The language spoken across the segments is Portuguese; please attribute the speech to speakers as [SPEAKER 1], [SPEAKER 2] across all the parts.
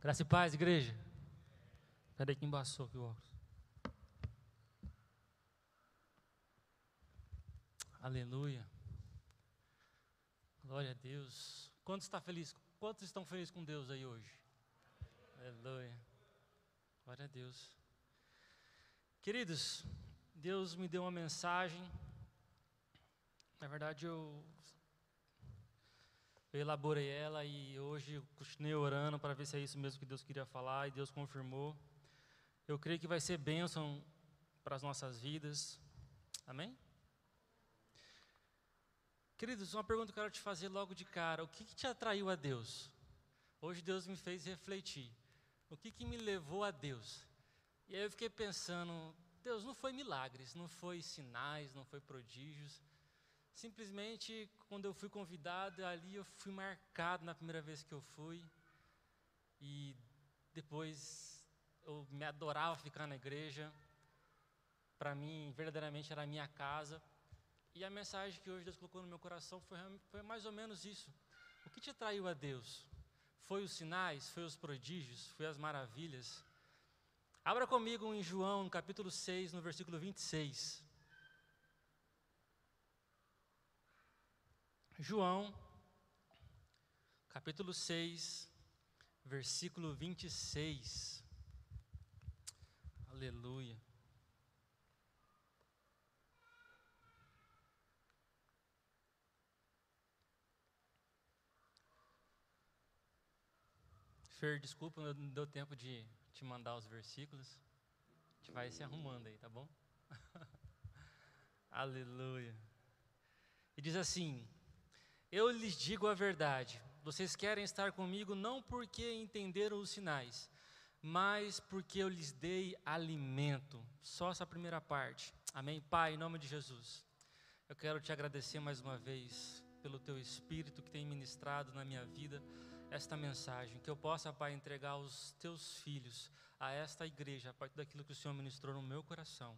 [SPEAKER 1] Graça e paz, igreja. Peraí que embaçou aqui o óculos. Aleluia. Glória a Deus. Quantos está feliz? Quantos estão felizes com Deus aí hoje? Aleluia. Glória a Deus. Queridos, Deus me deu uma mensagem. Na verdade, eu eu elaborei ela e hoje continuei orando para ver se é isso mesmo que Deus queria falar e Deus confirmou. Eu creio que vai ser bênção para as nossas vidas. Amém? Queridos, uma pergunta que eu quero te fazer logo de cara: o que, que te atraiu a Deus? Hoje Deus me fez refletir. O que, que me levou a Deus? E aí eu fiquei pensando: Deus, não foi milagres, não foi sinais, não foi prodígios. Simplesmente, quando eu fui convidado, ali eu fui marcado na primeira vez que eu fui. E depois eu me adorava ficar na igreja. Para mim, verdadeiramente era a minha casa. E a mensagem que hoje Deus colocou no meu coração foi, foi mais ou menos isso. O que te atraiu a Deus? Foi os sinais? Foi os prodígios? Foi as maravilhas? Abra comigo em João, no capítulo 6, no versículo 26. João, capítulo 6, versículo 26. Aleluia. Fer, desculpa, não deu tempo de te mandar os versículos. A gente vai se arrumando aí, tá bom? Aleluia. E diz assim: eu lhes digo a verdade. Vocês querem estar comigo não porque entenderam os sinais, mas porque eu lhes dei alimento. Só essa primeira parte. Amém? Pai, em nome de Jesus. Eu quero te agradecer mais uma vez pelo teu espírito que tem ministrado na minha vida esta mensagem, que eu possa, Pai, entregar aos teus filhos, a esta igreja, a partir daquilo que o Senhor ministrou no meu coração.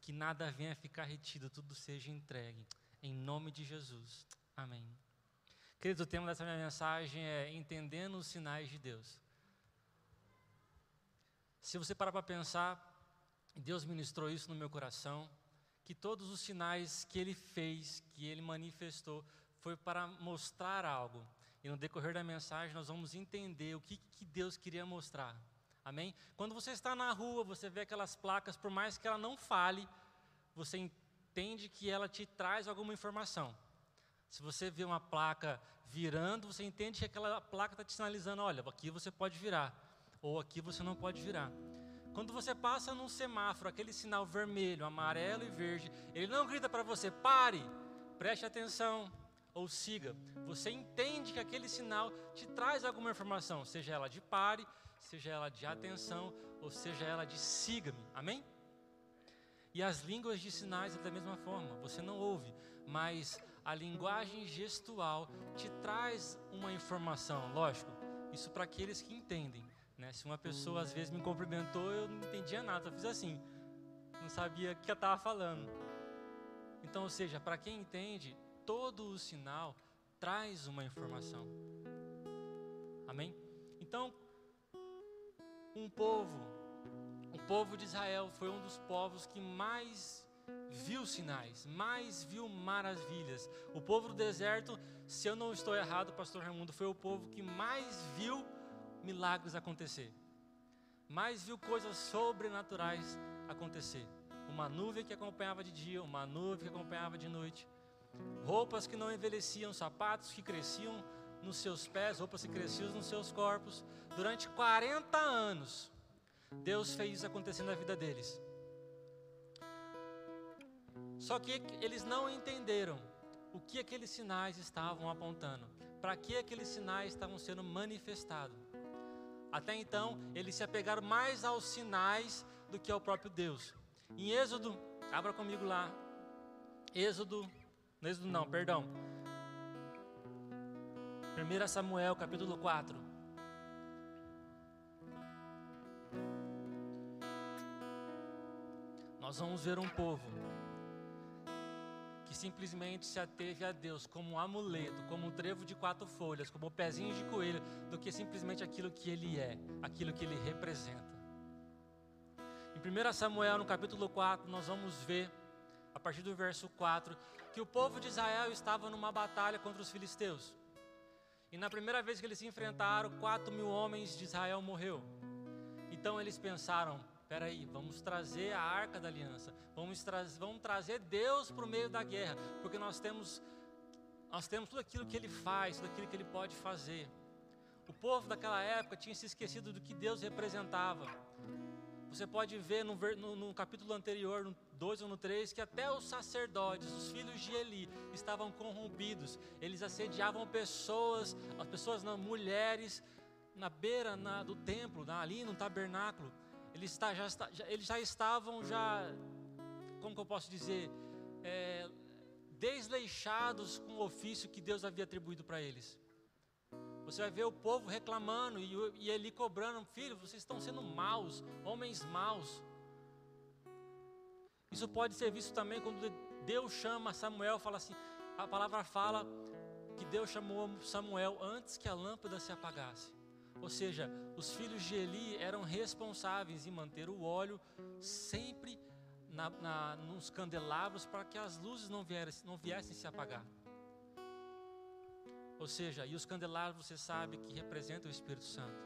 [SPEAKER 1] Que nada venha ficar retido, tudo seja entregue. Em nome de Jesus. Amém. Queridos, o tema dessa minha mensagem é Entendendo os Sinais de Deus. Se você parar para pensar, Deus ministrou isso no meu coração, que todos os sinais que Ele fez, que Ele manifestou, foi para mostrar algo. E no decorrer da mensagem nós vamos entender o que, que Deus queria mostrar. Amém? Quando você está na rua, você vê aquelas placas, por mais que ela não fale, você entende que ela te traz alguma informação. Se você vê uma placa virando, você entende que aquela placa está te sinalizando: olha, aqui você pode virar, ou aqui você não pode virar. Quando você passa num semáforo, aquele sinal vermelho, amarelo e verde, ele não grita para você: pare, preste atenção ou siga. Você entende que aquele sinal te traz alguma informação, seja ela de pare, seja ela de atenção, ou seja ela de siga-me. Amém? E as línguas de sinais é da mesma forma, você não ouve, mas a linguagem gestual te traz uma informação, lógico, isso para aqueles que entendem. Né? Se uma pessoa às vezes me cumprimentou, eu não entendia nada, eu fiz assim, não sabia o que eu estava falando. Então, ou seja, para quem entende, todo o sinal traz uma informação. Amém? Então, um povo o povo de Israel foi um dos povos que mais viu sinais, mais viu maravilhas. O povo do deserto, se eu não estou errado, pastor Raimundo, foi o povo que mais viu milagres acontecer. Mais viu coisas sobrenaturais acontecer. Uma nuvem que acompanhava de dia, uma nuvem que acompanhava de noite. Roupas que não envelheciam, sapatos que cresciam nos seus pés, roupas que cresciam nos seus corpos. Durante 40 anos, Deus fez isso acontecer na vida deles. Só que eles não entenderam o que aqueles sinais estavam apontando, para que aqueles sinais estavam sendo manifestados. Até então, eles se apegaram mais aos sinais do que ao próprio Deus. Em Êxodo, abra comigo lá. Êxodo, Êxodo não, perdão. 1 Samuel capítulo 4. nós vamos ver um povo que simplesmente se ateve a Deus como um amuleto, como um trevo de quatro folhas, como pezinhos de coelho, do que simplesmente aquilo que ele é, aquilo que ele representa. Em 1 Samuel, no capítulo 4, nós vamos ver, a partir do verso 4, que o povo de Israel estava numa batalha contra os filisteus. E na primeira vez que eles se enfrentaram, 4 mil homens de Israel morreu. Então eles pensaram: peraí, vamos trazer a arca da aliança, vamos, tra vamos trazer Deus para o meio da guerra, porque nós temos, nós temos tudo aquilo que Ele faz, tudo aquilo que Ele pode fazer. O povo daquela época tinha se esquecido do que Deus representava. Você pode ver no, no, no, capítulo anterior, no 2 ou no 3, que até os sacerdotes, os filhos de Eli, estavam corrompidos. Eles assediavam pessoas, as pessoas, não, mulheres, na beira na, do templo, na, ali no tabernáculo. Eles, está, já, já, eles já estavam, já, como que eu posso dizer, é, desleixados com o ofício que Deus havia atribuído para eles. Você vai ver o povo reclamando e, e ele cobrando: Filho, vocês estão sendo maus, homens maus. Isso pode ser visto também quando Deus chama Samuel, fala assim: a palavra fala que Deus chamou Samuel antes que a lâmpada se apagasse. Ou seja, os filhos de Eli eram responsáveis em manter o óleo sempre na, na, nos candelabros para que as luzes não, viessem, não viessem se apagar. Ou seja, e os candelabros você sabe que representam o Espírito Santo.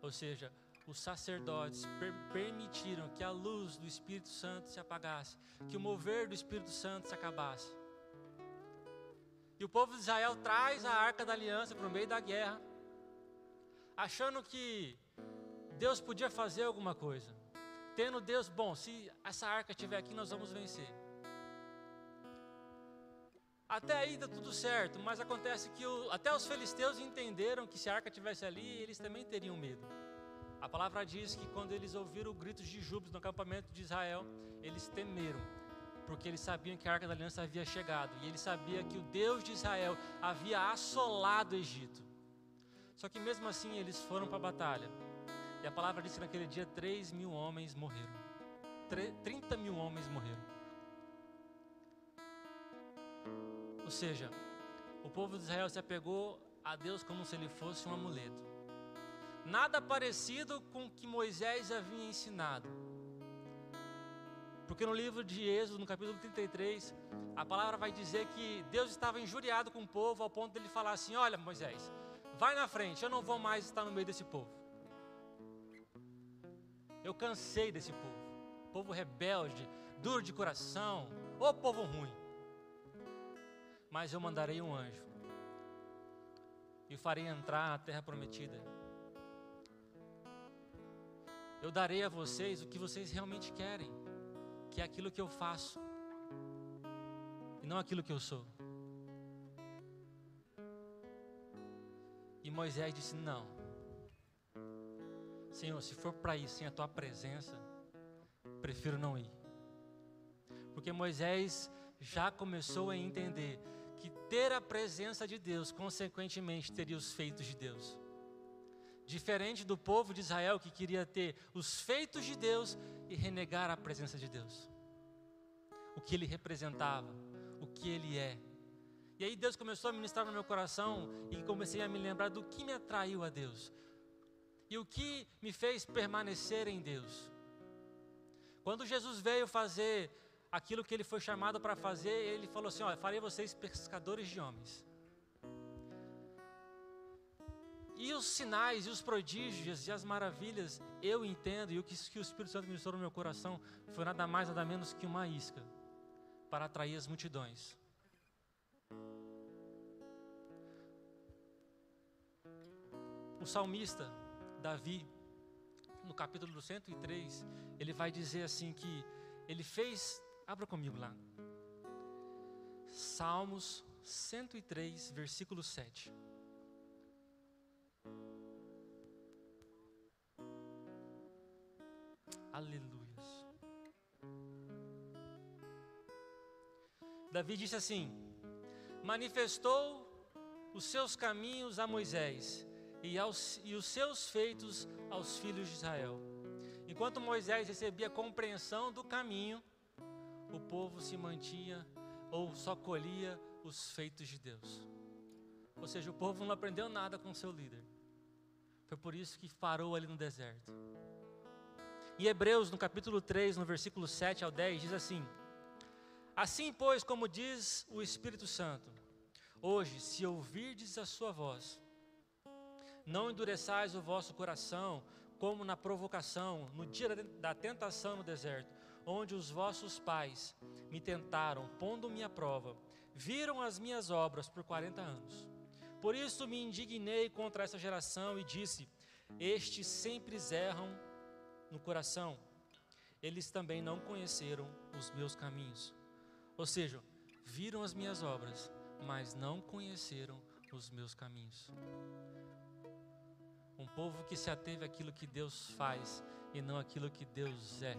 [SPEAKER 1] Ou seja, os sacerdotes per permitiram que a luz do Espírito Santo se apagasse, que o mover do Espírito Santo se acabasse. E o povo de Israel traz a arca da aliança para o meio da guerra achando que Deus podia fazer alguma coisa. Tendo Deus, bom, se essa arca estiver aqui, nós vamos vencer. Até aí dá tudo certo, mas acontece que o, até os filisteus entenderam que se a arca estivesse ali, eles também teriam medo. A palavra diz que quando eles ouviram gritos de júbilo no acampamento de Israel, eles temeram, porque eles sabiam que a arca da aliança havia chegado, e eles sabiam que o Deus de Israel havia assolado o Egito. Só que mesmo assim eles foram para a batalha. E a palavra diz que naquele dia 3 mil homens morreram. 30 mil homens morreram. Ou seja, o povo de Israel se apegou a Deus como se ele fosse um amuleto. Nada parecido com o que Moisés havia ensinado. Porque no livro de Êxodo, no capítulo 33, a palavra vai dizer que Deus estava injuriado com o povo ao ponto de ele falar assim: Olha, Moisés, vai na frente, eu não vou mais estar no meio desse povo. Eu cansei desse povo, povo rebelde, duro de coração, ô povo ruim. Mas eu mandarei um anjo e farei entrar na terra prometida. Eu darei a vocês o que vocês realmente querem, que é aquilo que eu faço, e não aquilo que eu sou. Moisés disse: Não, Senhor, se for para ir sem a tua presença, prefiro não ir. Porque Moisés já começou a entender que ter a presença de Deus, consequentemente, teria os feitos de Deus. Diferente do povo de Israel que queria ter os feitos de Deus e renegar a presença de Deus. O que ele representava, o que ele é. E aí Deus começou a ministrar no meu coração e comecei a me lembrar do que me atraiu a Deus. E o que me fez permanecer em Deus. Quando Jesus veio fazer aquilo que ele foi chamado para fazer, ele falou assim: Olha, farei vocês pescadores de homens. E os sinais, e os prodígios, e as maravilhas, eu entendo, e o que, que o Espírito Santo ministrou no meu coração foi nada mais, nada menos que uma isca para atrair as multidões. O salmista Davi, no capítulo 103, ele vai dizer assim que ele fez, abra comigo lá. Salmos 103, versículo 7. Aleluias. Davi disse assim: Manifestou os seus caminhos a Moisés e, aos, e os seus feitos aos filhos de Israel. Enquanto Moisés recebia compreensão do caminho, o povo se mantinha ou só colhia os feitos de Deus. Ou seja, o povo não aprendeu nada com seu líder. Foi por isso que parou ali no deserto. Em Hebreus, no capítulo 3, no versículo 7 ao 10, diz assim: Assim, pois, como diz o Espírito Santo, hoje, se ouvirdes a sua voz, não endureçais o vosso coração, como na provocação, no dia da tentação no deserto, onde os vossos pais me tentaram, pondo-me à prova, viram as minhas obras por quarenta anos. Por isso me indignei contra essa geração e disse: Estes sempre erram no coração, eles também não conheceram os meus caminhos. Ou seja, viram as minhas obras, mas não conheceram os meus caminhos. Povo que se ateve àquilo que Deus faz e não aquilo que Deus é.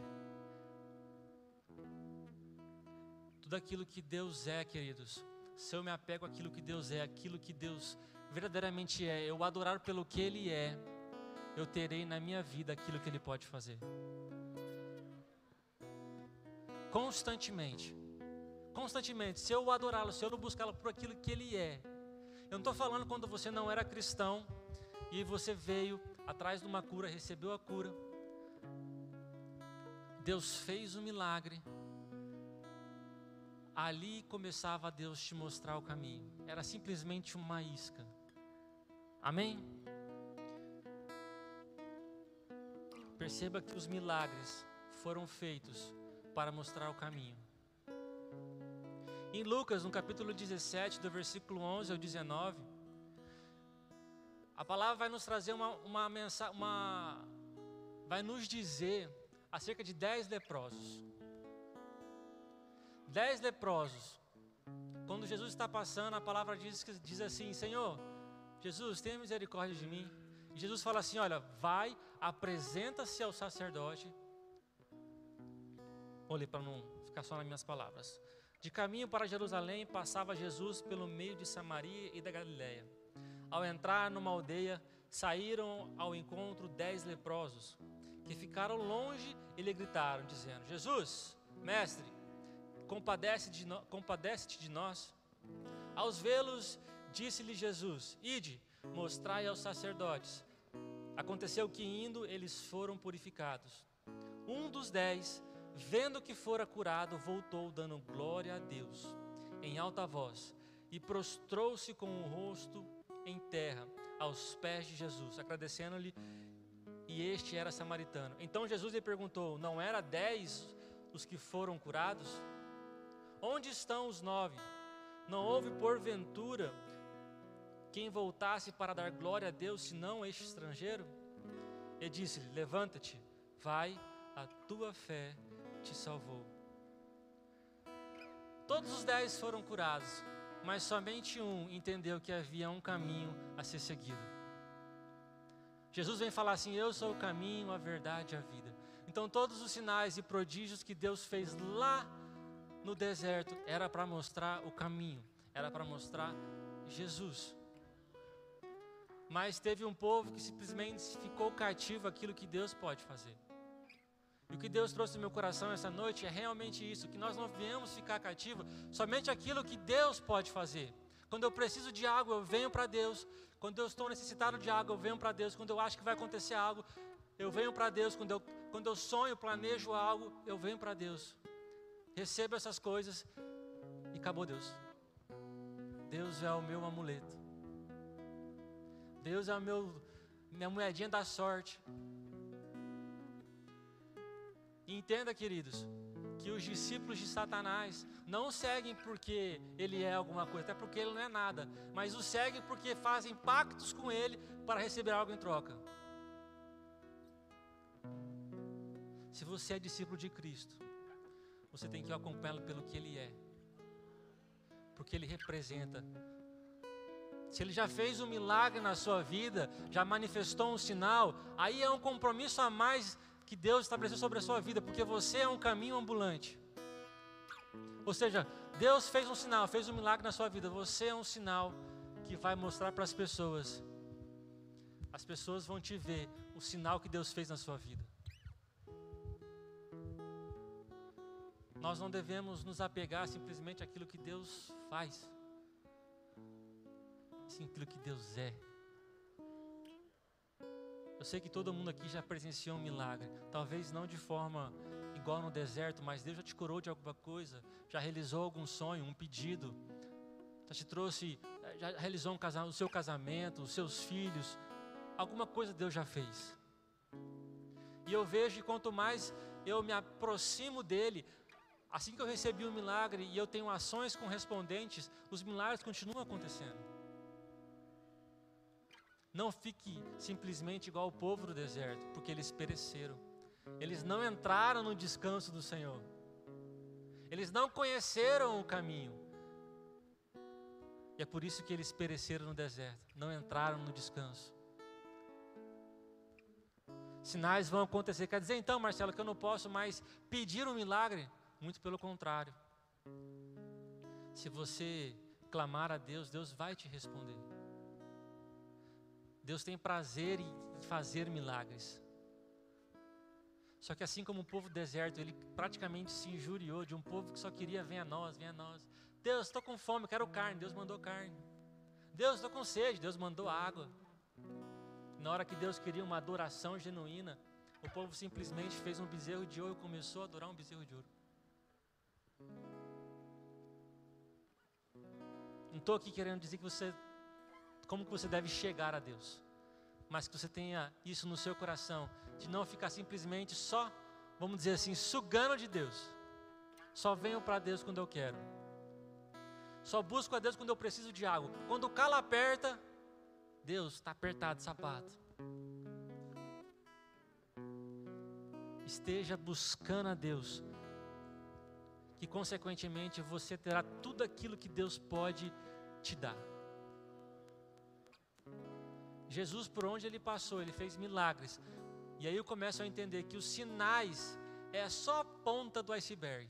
[SPEAKER 1] Tudo aquilo que Deus é, queridos, se eu me apego àquilo que Deus é, aquilo que Deus verdadeiramente é, eu adorar pelo que Ele é, eu terei na minha vida aquilo que Ele pode fazer. Constantemente. Constantemente. Se eu adorá-lo, se eu buscá-lo por aquilo que Ele é. Eu não estou falando quando você não era cristão e você veio atrás de uma cura, recebeu a cura. Deus fez o um milagre. Ali começava Deus te mostrar o caminho. Era simplesmente uma isca. Amém? Perceba que os milagres foram feitos para mostrar o caminho. Em Lucas, no capítulo 17, do versículo 11 ao 19, a palavra vai nos trazer uma, uma mensagem, uma, vai nos dizer acerca de dez leprosos. Dez leprosos. Quando Jesus está passando, a palavra diz, diz assim: Senhor, Jesus, tenha misericórdia de mim. E Jesus fala assim: Olha, vai, apresenta-se ao sacerdote. Olhe para não ficar só nas minhas palavras. De caminho para Jerusalém, passava Jesus pelo meio de Samaria e da Galiléia. Ao entrar numa aldeia, saíram ao encontro dez leprosos, que ficaram longe e lhe gritaram, dizendo: Jesus, mestre, compadece-te de, no, compadece de nós. Aos vê-los, disse-lhe Jesus: Ide, mostrai aos sacerdotes. Aconteceu que indo, eles foram purificados. Um dos dez, vendo que fora curado, voltou dando glória a Deus em alta voz e prostrou-se com o rosto em terra aos pés de Jesus, agradecendo-lhe. E este era samaritano. Então Jesus lhe perguntou: Não era dez os que foram curados? Onde estão os nove? Não houve porventura quem voltasse para dar glória a Deus, senão este estrangeiro? E disse-lhe: Levanta-te, vai, a tua fé te salvou. Todos os dez foram curados, mas somente um entendeu que havia um caminho a ser seguido. Jesus vem falar assim: Eu sou o caminho, a verdade e a vida. Então, todos os sinais e prodígios que Deus fez lá no deserto era para mostrar o caminho, era para mostrar Jesus. Mas teve um povo que simplesmente ficou cativo àquilo que Deus pode fazer. E o que Deus trouxe no meu coração essa noite é realmente isso: que nós não viemos ficar cativos somente aquilo que Deus pode fazer. Quando eu preciso de água, eu venho para Deus. Quando eu estou necessitado de água, eu venho para Deus. Quando eu acho que vai acontecer algo, eu venho para Deus. Quando eu, quando eu sonho, planejo algo, eu venho para Deus recebo essas coisas e acabou Deus. Deus é o meu amuleto. Deus é meu minha moedinha da sorte. Entenda, queridos, que os discípulos de Satanás não seguem porque ele é alguma coisa, até porque ele não é nada, mas o seguem porque fazem pactos com ele para receber algo em troca. Se você é discípulo de Cristo, você tem que acompanhá-lo pelo que ele é, porque ele representa. Se ele já fez um milagre na sua vida, já manifestou um sinal, aí é um compromisso a mais que Deus estabeleceu sobre a sua vida, porque você é um caminho ambulante. Ou seja, Deus fez um sinal, fez um milagre na sua vida, você é um sinal que vai mostrar para as pessoas. As pessoas vão te ver o sinal que Deus fez na sua vida. Nós não devemos nos apegar simplesmente àquilo que Deus faz, sim aquilo que Deus é. Eu sei que todo mundo aqui já presenciou um milagre, talvez não de forma igual no deserto, mas Deus já te curou de alguma coisa, já realizou algum sonho, um pedido, já te trouxe, já realizou um o seu casamento, os seus filhos, alguma coisa Deus já fez. E eu vejo que quanto mais eu me aproximo dele, assim que eu recebi o um milagre e eu tenho ações correspondentes, os milagres continuam acontecendo. Não fique simplesmente igual o povo do deserto, porque eles pereceram. Eles não entraram no descanso do Senhor. Eles não conheceram o caminho. E é por isso que eles pereceram no deserto, não entraram no descanso. Sinais vão acontecer. Quer dizer então, Marcelo, que eu não posso mais pedir um milagre? Muito pelo contrário. Se você clamar a Deus, Deus vai te responder. Deus tem prazer em fazer milagres. Só que assim como o povo do deserto, ele praticamente se injuriou de um povo que só queria venha a nós, venha a nós. Deus, estou com fome, quero carne. Deus mandou carne. Deus, estou com sede. Deus mandou água. Na hora que Deus queria uma adoração genuína, o povo simplesmente fez um bezerro de ouro e começou a adorar um bezerro de ouro. Não estou aqui querendo dizer que você como que você deve chegar a Deus. Mas que você tenha isso no seu coração, de não ficar simplesmente só, vamos dizer assim, sugando de Deus. Só venho para Deus quando eu quero. Só busco a Deus quando eu preciso de algo. Quando o calo aperta, Deus está apertado o sapato. Esteja buscando a Deus, que consequentemente você terá tudo aquilo que Deus pode te dar. Jesus, por onde ele passou, ele fez milagres. E aí eu começo a entender que os sinais é só a ponta do iceberg.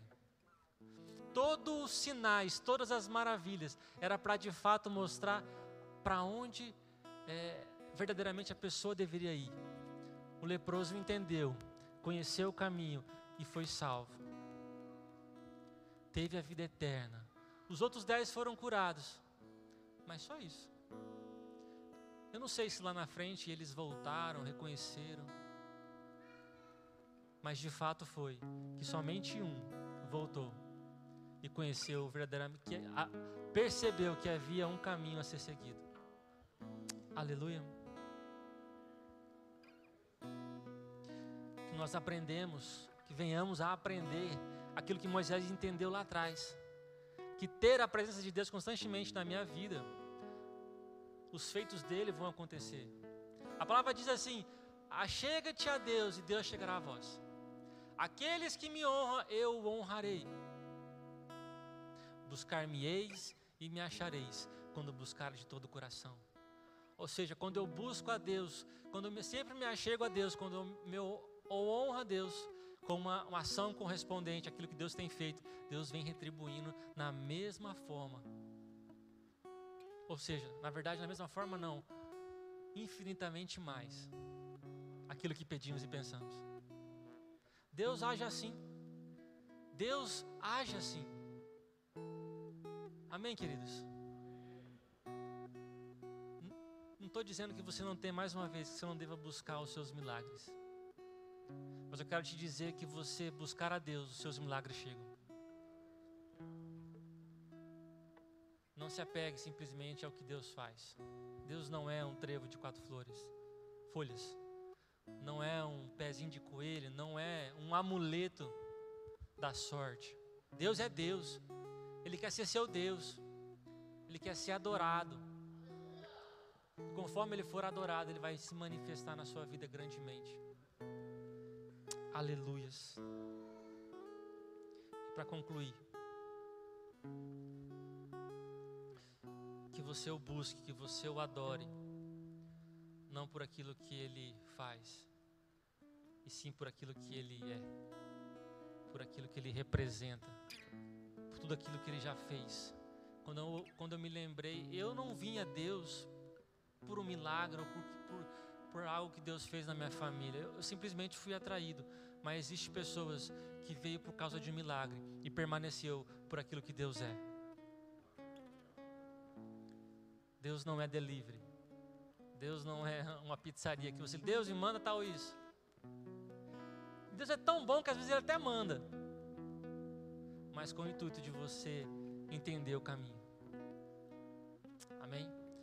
[SPEAKER 1] Todos os sinais, todas as maravilhas, era para de fato mostrar para onde é, verdadeiramente a pessoa deveria ir. O leproso entendeu, conheceu o caminho e foi salvo. Teve a vida eterna. Os outros dez foram curados, mas só isso. Eu não sei se lá na frente eles voltaram, reconheceram. Mas de fato foi que somente um voltou e conheceu verdadeiramente, que, a, percebeu que havia um caminho a ser seguido. Aleluia. Que nós aprendemos, que venhamos a aprender aquilo que Moisés entendeu lá atrás. Que ter a presença de Deus constantemente na minha vida os feitos dele vão acontecer. A palavra diz assim: Achega-te a Deus e Deus chegará a vós. Aqueles que me honram, eu honrarei. Buscar-me-eis e me achareis, quando buscar de todo o coração. Ou seja, quando eu busco a Deus, quando eu sempre me achego a Deus, quando eu, meu, honro a Deus com uma, uma ação correspondente àquilo que Deus tem feito, Deus vem retribuindo na mesma forma ou seja, na verdade, da mesma forma, não. Infinitamente mais. Aquilo que pedimos e pensamos. Deus age assim. Deus age assim. Amém, queridos? Não estou dizendo que você não tem mais uma vez que você não deva buscar os seus milagres. Mas eu quero te dizer que você buscar a Deus, os seus milagres chegam. Não se apegue simplesmente ao que Deus faz. Deus não é um trevo de quatro flores, folhas. Não é um pezinho de coelho, não é um amuleto da sorte. Deus é Deus. Ele quer ser seu Deus. Ele quer ser adorado. Conforme ele for adorado, ele vai se manifestar na sua vida grandemente. Aleluias. Para concluir, você o busque, que você o adore, não por aquilo que ele faz, e sim por aquilo que ele é, por aquilo que ele representa, por tudo aquilo que ele já fez. Quando eu, quando eu me lembrei, eu não vim a Deus por um milagre ou por, por, por algo que Deus fez na minha família. Eu, eu simplesmente fui atraído. Mas existem pessoas que veio por causa de um milagre e permaneceu por aquilo que Deus é. Deus não é delivery. Deus não é uma pizzaria que você, Deus me manda tal isso. Deus é tão bom que às vezes ele até manda. Mas com o intuito de você entender o caminho. Amém?